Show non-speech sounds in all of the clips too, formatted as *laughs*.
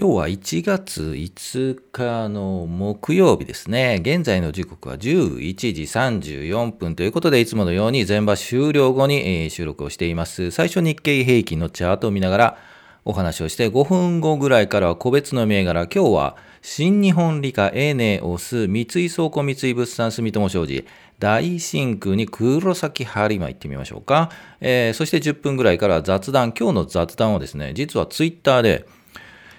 今日は1月5日の木曜日ですね。現在の時刻は11時34分ということで、いつものように全場終了後に収録をしています。最初日経平均のチャートを見ながらお話をして5分後ぐらいからは個別の銘柄、今日は新日本理科、エネオス、三井倉庫、三井物産、住友商事、大真空に黒崎播磨行ってみましょうか。えー、そして10分ぐらいから雑談、今日の雑談をですね、実はツイッターで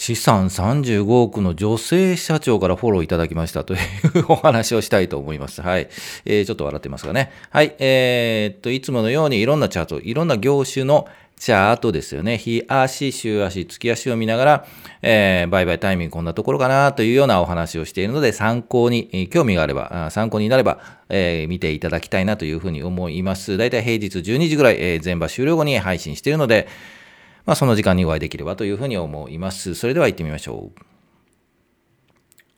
資産35億の女性社長からフォローいただきましたという *laughs* お話をしたいと思います。はい。えー、ちょっと笑ってますがね。はい。えー、っと、いつものようにいろんなチャート、いろんな業種のチャートですよね。日足、週足、月足を見ながら、えー、売買タイミングこんなところかなというようなお話をしているので、参考に、興味があれば、参考になれば、えー、見ていただきたいなというふうに思います。だいたい平日12時ぐらい、えー、全場終了後に配信しているので、まあ、その時間にお会いできればというふうに思います。それでは行ってみましょう。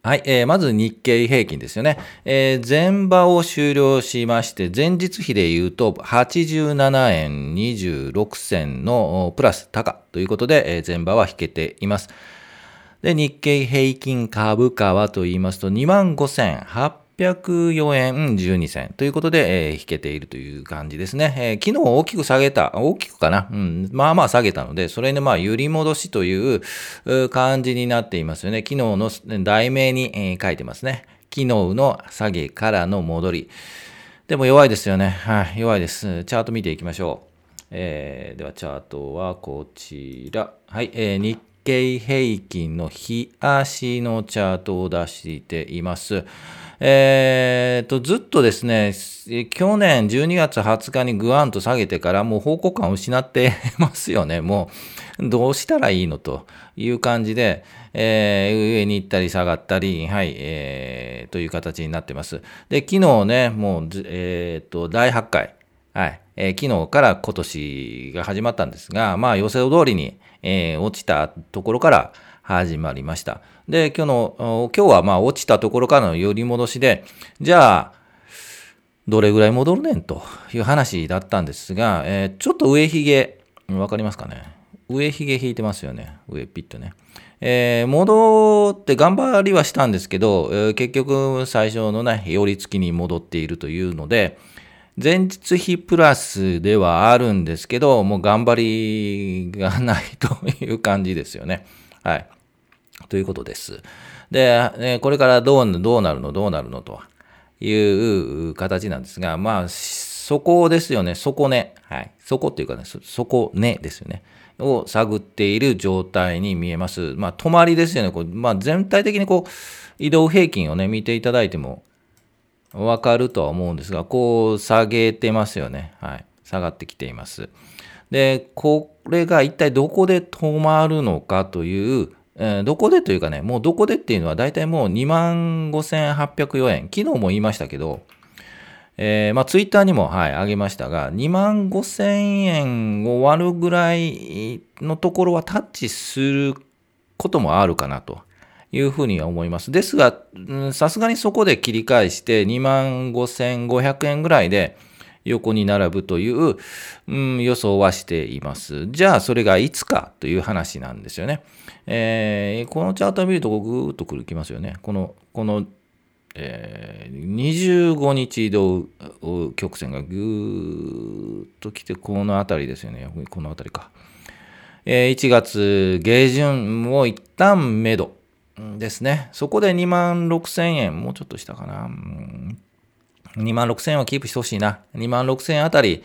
はい、えー、まず日経平均ですよね。えー、前場を終了しまして、前日比で言うと87円26銭のプラス高ということで、えー、前場は引けています。で、日経平均株価はと言いますと、25,800 604円12銭ということで、えー、引けているという感じですね。えー、昨日大きく下げた、大きくかな、うん、まあまあ下げたので、それでまあ揺り戻しという感じになっていますよね。昨日の題名に、えー、書いてますね。昨日の下げからの戻り。でも弱いですよね。はい、弱いです。チャート見ていきましょう。えー、ではチャートはこちら。はい、えー、日経平均の日足のチャートを出しています。えー、と、ずっとですね、去年12月20日にぐわんと下げてから、もう方向感を失ってますよね。もう、どうしたらいいのという感じで、えー、上に行ったり下がったり、はい、えー、という形になってます。で、昨日ね、もう、えっ、ー、と、第8回、はい、えー、昨日から今年が始まったんですが、まあ、予想通りに、えー、落ちたところから、始まりました。で、今日の、今日はまあ落ちたところからの寄り戻しで、じゃあ、どれぐらい戻るねんという話だったんですが、えー、ちょっと上髭、わかりますかね？上髭引いてますよね。上ピッとね。えー、戻って頑張りはしたんですけど、えー、結局最初のね、寄り付きに戻っているというので、前日比プラスではあるんですけど、もう頑張りがないという感じですよね。はい。ということです。で、これからどうどうなるの、どうなるのという形なんですが、まあ、そこですよね、そこね。はい。そこっていうかね、そこねですよね。を探っている状態に見えます。まあ、止まりですよね。こうまあ、全体的にこう、移動平均をね、見ていただいてもわかるとは思うんですが、こう、下げてますよね。はい。下がってきています。で、これが一体どこで止まるのかという、どこでというかね、もうどこでっていうのは大体もう25,804円。昨日も言いましたけど、えー、まあツイッターにも、はい、あげましたが、25,000円を割るぐらいのところはタッチすることもあるかなというふうには思います。ですが、さすがにそこで切り返して25,500円ぐらいで、横に並ぶという、うん、予想はしています。じゃあ、それがいつかという話なんですよね。えー、このチャートを見ると、ぐーっとくるきますよね。この、この、えー、25日移動曲線がぐーっと来て、この辺りですよね。この辺りか。えー、1月下旬を一旦目処ですね。そこで2万6千円、もうちょっとしたかな。2万6000円はキープしてほしいな。2万6000円あたり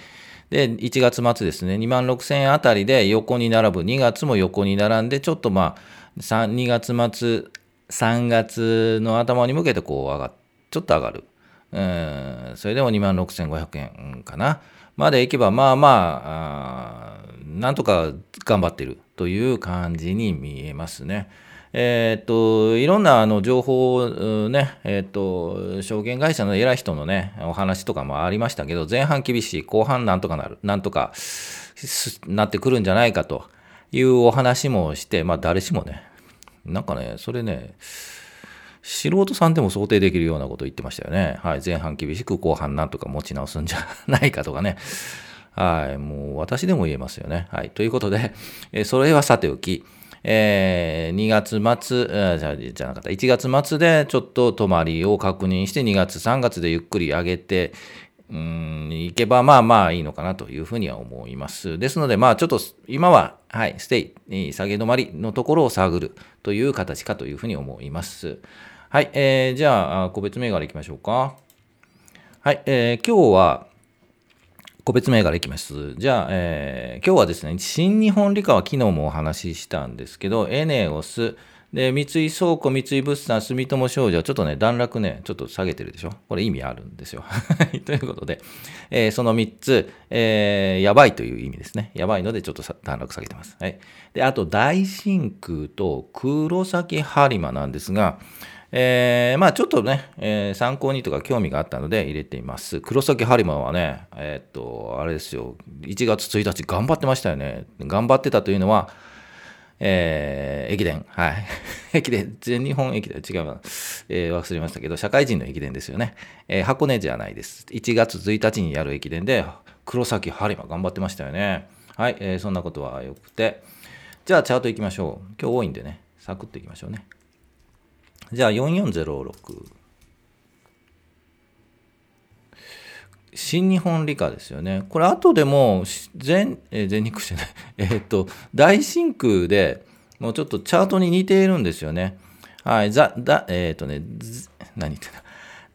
で、1月末ですね、2万6000円あたりで横に並ぶ。2月も横に並んで、ちょっとまあ、2月末、3月の頭に向けてこう上がちょっと上がる。うん、それでも2万6500円かな。までいけば、まあまああ、なんとか頑張ってるという感じに見えますね。えっ、と、いろんなあの情報をね、えっ、と、証券会社の偉い人のね、お話とかもありましたけど、前半厳しい、後半なんとかなる、なんとかなってくるんじゃないかというお話もして、まあ誰しもね、なんかね、それね、素人さんでも想定できるようなこと言ってましたよね。はい。前半厳しく後半なんとか持ち直すんじゃないかとかね。はい。もう私でも言えますよね。はい。ということで、えそれはさておき、えー、2月末、じゃじゃなかった、1月末でちょっと止まりを確認して、2月、3月でゆっくり上げて、うん、いけばまあまあいいのかなというふうには思います。ですので、まあちょっと今は、はい、ステイ、下げ止まりのところを探るという形かというふうに思います。はい、えー、じゃあ、個別銘柄いきましょうか。はい、えー、今日は、個別銘柄いきます。じゃあ、えー、今日はですね、新日本理科は昨日もお話ししたんですけど、エネオス、で、三井倉庫、三井物産、住友商事はちょっとね、段落ね、ちょっと下げてるでしょ？これ意味あるんですよ。*laughs* ということで、えー、その3つ、えー、やばいという意味ですね。やばいので、ちょっと段落下げてます。はい。で、あと、大真空と黒崎播磨なんですが、えー、まあちょっとね、えー、参考にとか興味があったので入れています。黒崎播磨はね、えー、っと、あれですよ、1月1日頑張ってましたよね。頑張ってたというのは、えー、駅伝。はい。*laughs* 駅伝、全日本駅伝、違うな。えー、忘れましたけど、社会人の駅伝ですよね。えー、箱根じゃないです。1月1日にやる駅伝で、黒崎播磨頑張ってましたよね。はい、えー、そんなことはよくて。じゃあ、チャート行きましょう。今日多いんでね、サクッといきましょうね。じゃあ4406。新日本理科ですよね。これ後でも全、え、全日空じゃない。*laughs* えっと、大真空でもうちょっとチャートに似ているんですよね。はい、ざ、だ、えっ、とね、何言ってんだ。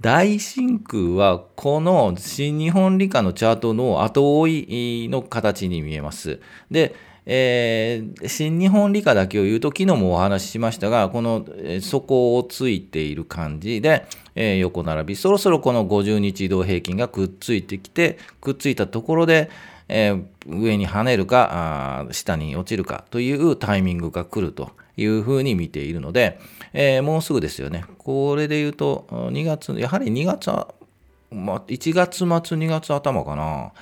大真空はこの新日本理科のチャートの後追いの形に見えます。で、えー、新日本理科だけを言うと、昨日もお話ししましたが、この、底をついている感じで、えー、横並び、そろそろこの50日移動平均がくっついてきて、くっついたところで、えー、上に跳ねるか、下に落ちるかというタイミングが来るというふうに見ているので、えー、もうすぐですよね。これで言うと、2月、やはり2月、ま1月末、2月頭かな。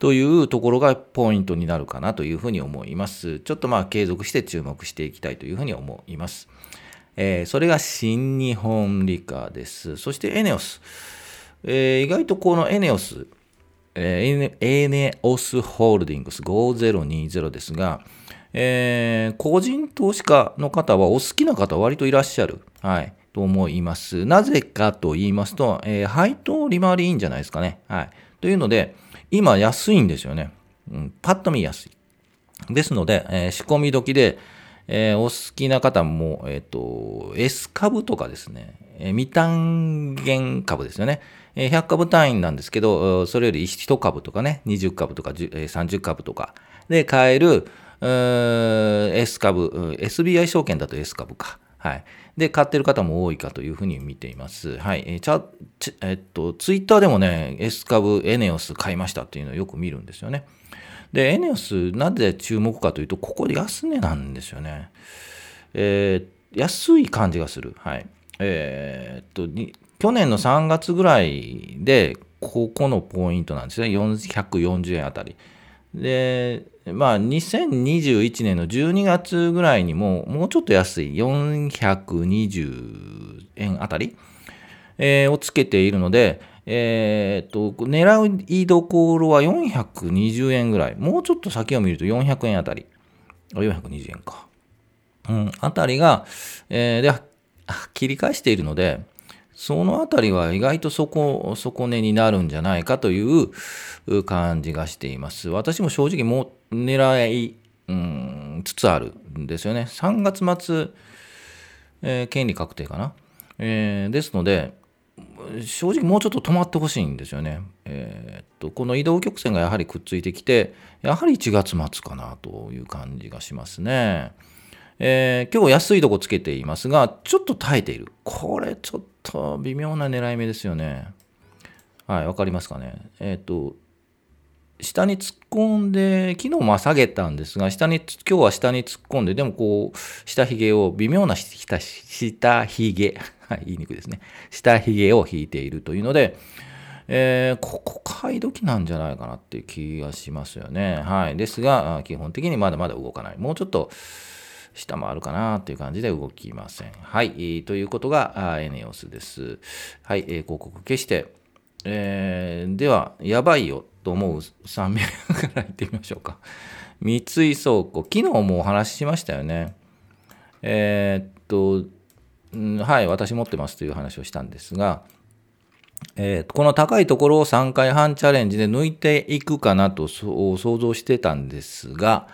というところがポイントになるかなというふうに思います。ちょっとまあ継続して注目していきたいというふうに思います。えー、それが新日本理科です。そしてエネオス。えー、意外とこのエネオス、えー、エネオスホールディングス5020ですが、えー、個人投資家の方はお好きな方割といらっしゃる。はい。と思います。なぜかと言いますと、えー、配当利回りいいんじゃないですかね。はい。というので、今安いんですよね。うん、パッと見安い。ですので、えー、仕込み時で、えー、お好きな方も、えっ、ー、と、S 株とかですね、えー、未単元株ですよね。えー、100株単位なんですけど、それより1株とかね、20株とか30株とかで買える、S 株、SBI 証券だと S 株か。はい。で、買ってる方も多いかというふうに見ています。はい。えー、チャえっと、ツイッターでもね、S 株、エネオス買いましたっていうのをよく見るんですよね。で、エネオス、なぜ注目かというと、ここで安値なんですよね。えー、安い感じがする。はい。えー、っと、去年の3月ぐらいで、ここのポイントなんですね。440円あたり。で、まあ、2021年の12月ぐらいにも、もうちょっと安い420円あたり、えー、をつけているので、えー、っと、狙いどころは420円ぐらい。もうちょっと先を見ると400円あたり。あ、420円か。うん、あたりが、えー、で、切り返しているので、そのあたりは意外と底、底根になるんじゃないかという感じがしています。私も正直もう狙い、うん、つつあるんですよね。3月末、えー、権利確定かな？えー、ですので、正直もうちょっと止まってほしいんですよね。えー、っと、この移動曲線がやはりくっついてきて、やはり1月末かなという感じがしますね。えー、今日安いとこつけていますが、ちょっと耐えている。これちょっと微妙な狙い目ですよね。はい、わかりますかね。えっ、ー、と、下に突っ込んで、昨日まあ下げたんですが、下に、今日は下に突っ込んで、でもこう、下髭を、微妙な下、下髭、*laughs* はい、言いにくいですね。下髭を引いているというので、えー、ここ買い時なんじゃないかなっていう気がしますよね。はい。ですが、基本的にまだまだ動かない。もうちょっと、下回るかなっていう感じで動きません。はい。ということが、エネオスです。はい。えー、広告消して、えー、では、やばいよと思う3名からいってみましょうか。*laughs* 三井倉庫。昨日もお話ししましたよね。えー、っと、うんはい、私持ってますという話をしたんですが、えー、この高いところを3回半チャレンジで抜いていくかなと想像してたんですが、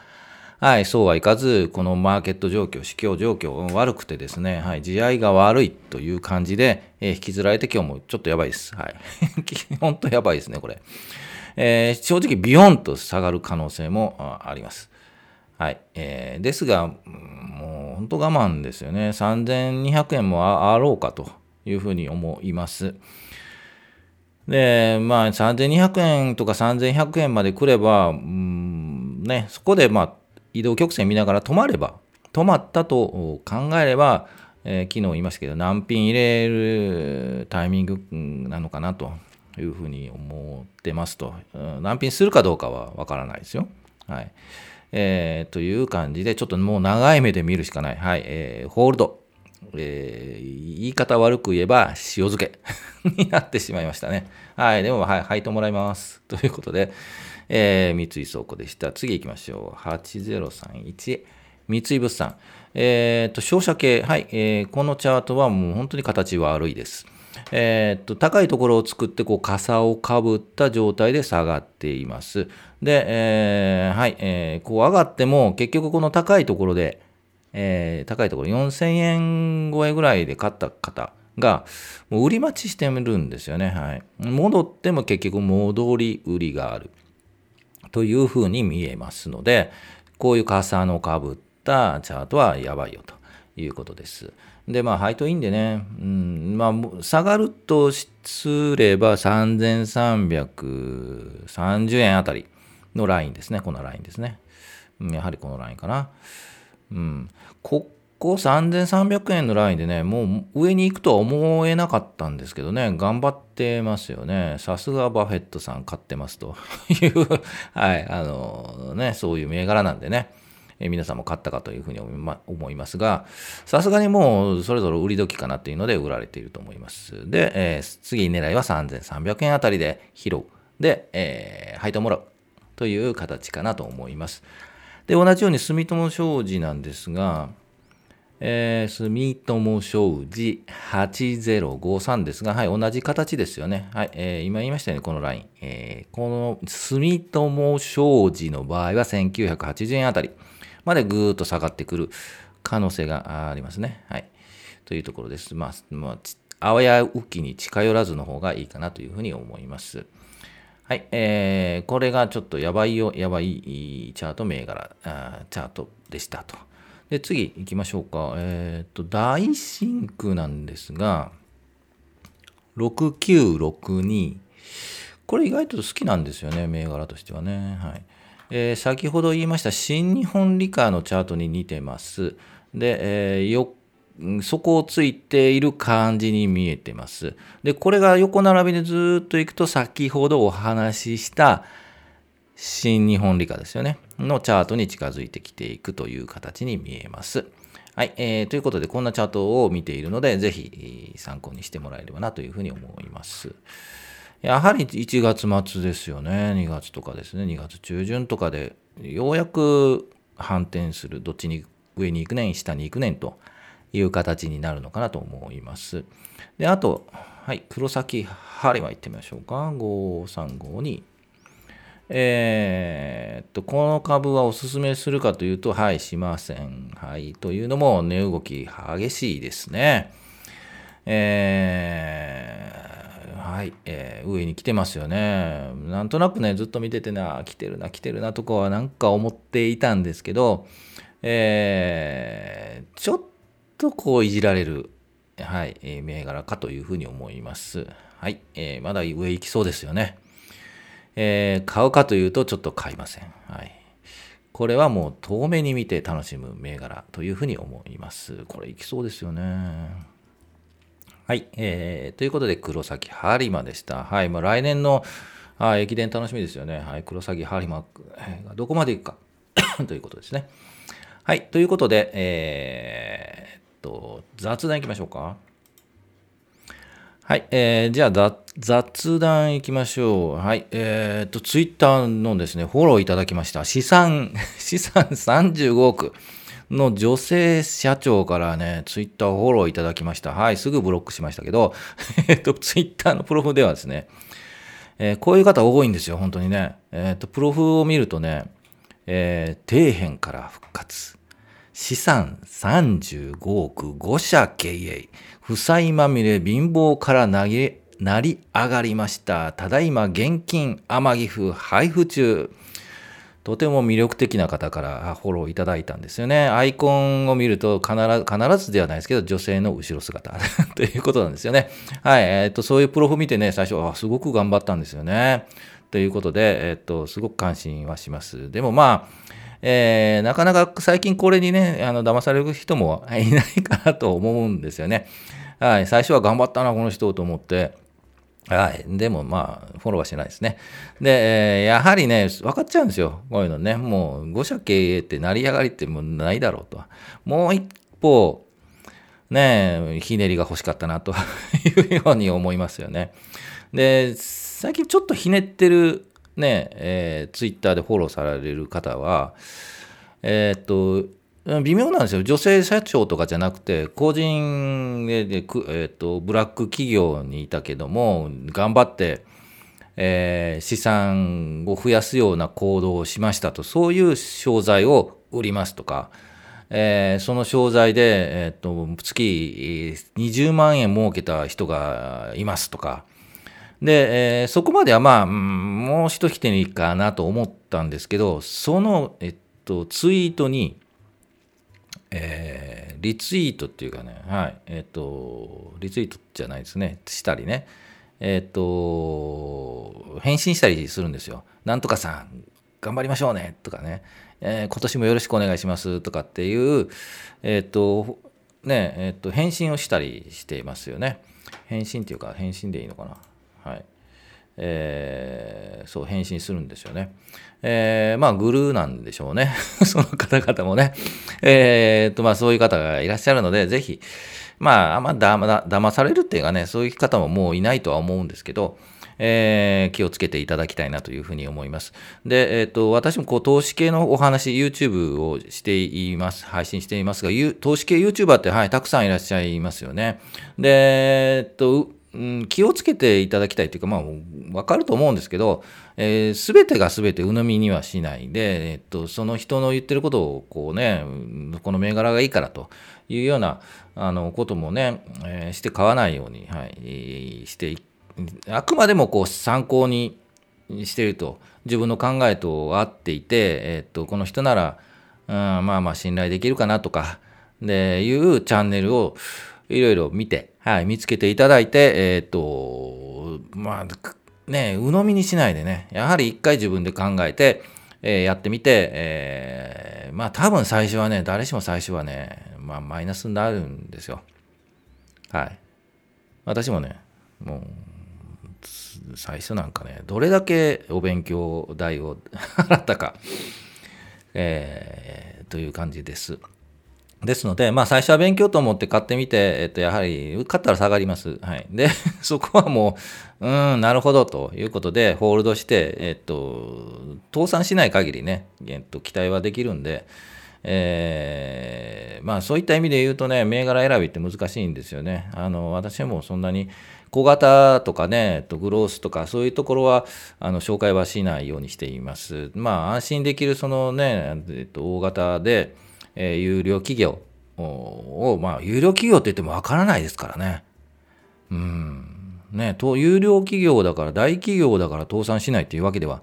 はい、そうはいかず、このマーケット状況、市況状況悪くてですね、はい、地合いが悪いという感じで、えー、引きずられて今日もちょっとやばいです。はい。*laughs* 本当やばいですね、これ。えー、正直ビヨンと下がる可能性もあります。はい。えー、ですが、もう本当我慢ですよね。3200円もあろうかというふうに思います。で、まあ、3200円とか3100円まで来れば、うん、ね、そこで、まあ、移動曲線見ながら止まれば、止まったと考えれば、えー、昨日言いましたけど、難品入れるタイミングなのかなというふうに思ってますと。難品するかどうかはわからないですよ。はい。えー、という感じで、ちょっともう長い目で見るしかない。はい。えー、ホールド。えー、言い方悪く言えば塩漬け *laughs* になってしまいましたね。はい。でも、はい、履いてもらいます。*laughs* ということで、えー、三井倉庫でした。次行きましょう。8031。三井物産。えっ、ー、と、商社系。はい、えー。このチャートはもう本当に形悪いです。え、っと、高いところを作って、こう、傘をかぶった状態で下がっています。で、えー、はい、えー、こう上がっても、結局この高いところで、えー、高いところ4000円超えぐらいで買った方が、もう売り待ちしてるんですよね。はい。戻っても結局戻り売りがある。というふうに見えますので、こういう傘のかぶったチャートはやばいよということです。で、まあ、配当いいんでね、うん、まあ、下がるとすれば3330円あたりのラインですね。このラインですね。やはりこのラインかな。うん。ここ3300円のラインでね、もう上に行くとは思えなかったんですけどね、頑張ってますよね。さすがバフェットさん買ってますという *laughs* はい、あのね、そういう銘柄なんでね。え皆さんも買ったかというふうに思いますが、さすがにもうそれぞれ売り時かなっていうので売られていると思います。で、えー、次狙いは3300円あたりで拾う。で、えー、配当もらうという形かなと思います。で、同じように住友商事なんですが、えー、住友商事8053ですが、はい、同じ形ですよね。はい、えー、今言いましたよね、このライン。えー、この住友商事の場合は1980円あたり。までぐーっと下がってくる可能性がありますね。はい。というところです。まあ、まあ、あわやうきに近寄らずの方がいいかなというふうに思います。はい。えー、これがちょっとやばいよ、やばいチャート銘柄、あチャートでしたと。で、次行きましょうか。えっ、ー、と、大真空なんですが、6962。これ意外と好きなんですよね、銘柄としてはね。はい。えー、先ほど言いました新日本理科のチャートに似てます。で、えー、よ底をついている感じに見えてます。で、これが横並びでずっといくと先ほどお話しした新日本理科ですよね。のチャートに近づいてきていくという形に見えます。はい。えー、ということで、こんなチャートを見ているので、ぜひ参考にしてもらえればなというふうに思います。やはり1月末ですよね。2月とかですね。2月中旬とかで、ようやく反転する。どっちに上に行くねん、下に行くねんという形になるのかなと思います。で、あと、はい、黒崎針は行ってみましょうか。5352。えー、っと、この株はおすすめするかというと、はい、しません。はい、というのも、値動き激しいですね。えーはい、えー、上に来てますよね。なんとなくね、ずっと見ててな、来てるな、来てるなとかはなんか思っていたんですけど、えー、ちょっととこういじられる、はい、え、銘柄かというふうに思います。はい、えー、まだ上行きそうですよね。えー、買うかというとちょっと買いません。はい。これはもう遠目に見て楽しむ銘柄というふうに思います。これ行きそうですよね。はい。えー、ということで、黒崎播磨でした。はい。まあ、来年のあ駅伝楽しみですよね。はい。黒崎播磨がどこまで行くか *coughs* ということですね。はい。ということで、えー、と、雑談いきましょうか。はい。えー、じゃあ、雑談いきましょう。はい。えー、っと、ツイッターのですね、フォローいただきました。資産、*laughs* 資産35億。の女性社長からね、ツイッターをフォローいただきました。はい、すぐブロックしましたけど、*laughs* えっと、ツイッターのプロフではですね、えー、こういう方多いんですよ、本当にね。えっと、プロフを見るとね、え、底辺から復活。資産35億5社経営。負債まみれ貧乏から投げ、成り上がりました。ただいま現金天城府配布中。とても魅力的な方からフォローいただいたんですよね。アイコンを見ると必ず、必ずではないですけど、女性の後ろ姿 *laughs* ということなんですよね。はい。えっ、と、そういうプロフ見てね、最初、あ、すごく頑張ったんですよね。ということで、えっ、と、すごく関心はします。でもまあ、えー、なかなか最近これにね、あの、騙される人もいないかなと思うんですよね。はい。最初は頑張ったな、この人と思って。はい。でもまあ、フォローはしないですね。で、えー、やはりね、分かっちゃうんですよ。こういうのね。もう、5社経営って成り上がりってもうないだろうと。もう一方、ねひねりが欲しかったなというように思いますよね。で、最近ちょっとひねってるね、えー、ツイッターでフォローされる方は、えー、っと、微妙なんですよ。女性社長とかじゃなくて、個人で、えー、と、ブラック企業にいたけども、頑張って、えー、資産を増やすような行動をしましたと、そういう商材を売りますとか、えー、その商材で、えー、と月20万円儲けた人がいますとか、で、えー、そこまではまあ、うん、もう一ひねりかなと思ったんですけど、その、えっと、ツイートに、えー、リツイートっていうかね、はい、えっと、リツイートじゃないですね、したりね、えっと、返信したりするんですよ。なんとかさん、頑張りましょうね、とかね、えー、今年もよろしくお願いしますとかっていう、えっと、ね、えっと、返信をしたりしていますよね。返信っていうか、返信でいいのかな。はいえー、そう返信するんですよね。えー、まあグルーなんでしょうね。*laughs* その方々もね。えー、とまあそういう方がいらっしゃるので、ぜひ、まあ、あんまだま騙されるっていうかね、そういう方ももういないとは思うんですけど、えー、気をつけていただきたいなというふうに思います。で、えっ、と、私もこう投資系のお話、YouTube をしています、配信していますが、投資系 YouTuber って、はい、たくさんいらっしゃいますよね。で、えっ、と、うん、気をつけていただきたいというか、まあ、わかると思うんですけど、す、えー、べ、てがすべて鵜呑みにはしないで、えっと、その人の言ってることを、こうね、この銘柄がいいからというような、あの、こともね、えー、して買わないように、はい、してあくまでもこう参考にしていると、自分の考えと合っていて、えっと、この人なら、うん、まあまあ信頼できるかなとか、で、いうチャンネルをいろいろ見て、はい、見つけていただいて、えっ、と、まあ、ね、鵜呑みにしないでね、やはり一回自分で考えて、えー、やってみて、えー、まあ多分最初はね、誰しも最初はね、まあマイナスになるんですよ。はい。私もね、もう、最初なんかね、どれだけお勉強代を *laughs* 払ったか、えー、という感じです。ですので、まあ、最初は勉強と思って買ってみて、えっと、やはり、買ったら下がります。はい。で、*laughs* そこはもう、うん、なるほど、ということで、ホールドして、えっと、倒産しない限りね、えっと、期待はできるんで、えー、まあ、そういった意味で言うとね、銘柄選びって難しいんですよね。あの、私もそんなに、小型とかね、えっと、グロースとか、そういうところは、あの、紹介はしないようにしています。まあ、安心できる、そのね、えっと、大型で、えー、有料企業を、まあ、有料企業って言ってもわからないですからね。うん。ね、と、有料企業だから、大企業だから倒産しないっていうわけでは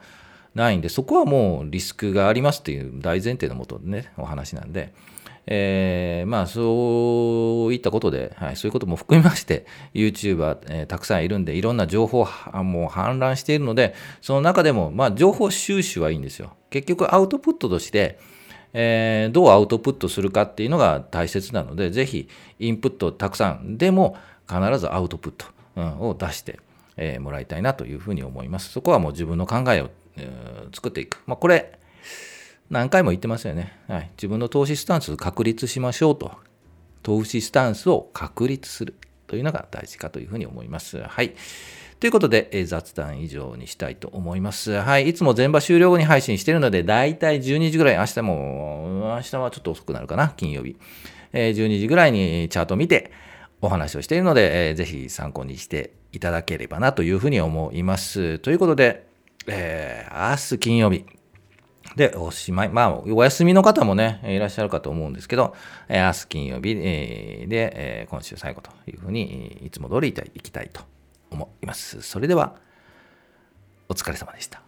ないんで、そこはもうリスクがありますっていう大前提のもとでね、お話なんで、えー、まあ、そういったことで、はい、そういうことも含めまして、YouTuber、えー、たくさんいるんで、いろんな情報もう氾濫しているので、その中でも、まあ、情報収集はいいんですよ。結局、アウトプットとして、えー、どうアウトプットするかっていうのが大切なので、ぜひインプットたくさんでも必ずアウトプット、うん、を出して、えー、もらいたいなというふうに思います。そこはもう自分の考えを、えー、作っていく。まあ、これ、何回も言ってますよね、はい。自分の投資スタンスを確立しましょうと。投資スタンスを確立するというのが大事かというふうに思います。はい。ということで、え雑談以上にしたいと思います。はい。いつも全場終了後に配信してるので、だいたい12時ぐらい、明日も、明日はちょっと遅くなるかな、金曜日。え12時ぐらいにチャート見てお話をしているので、えーぜひ参考にしていただければなというふうに思います。ということで、えー明日金曜日。で、おしまい。まあ、お休みの方もね、いらっしゃるかと思うんですけど、え明日金曜日、えで、え今週最後というふうに、いつも通りいきたいと思います。それでは、お疲れ様でした。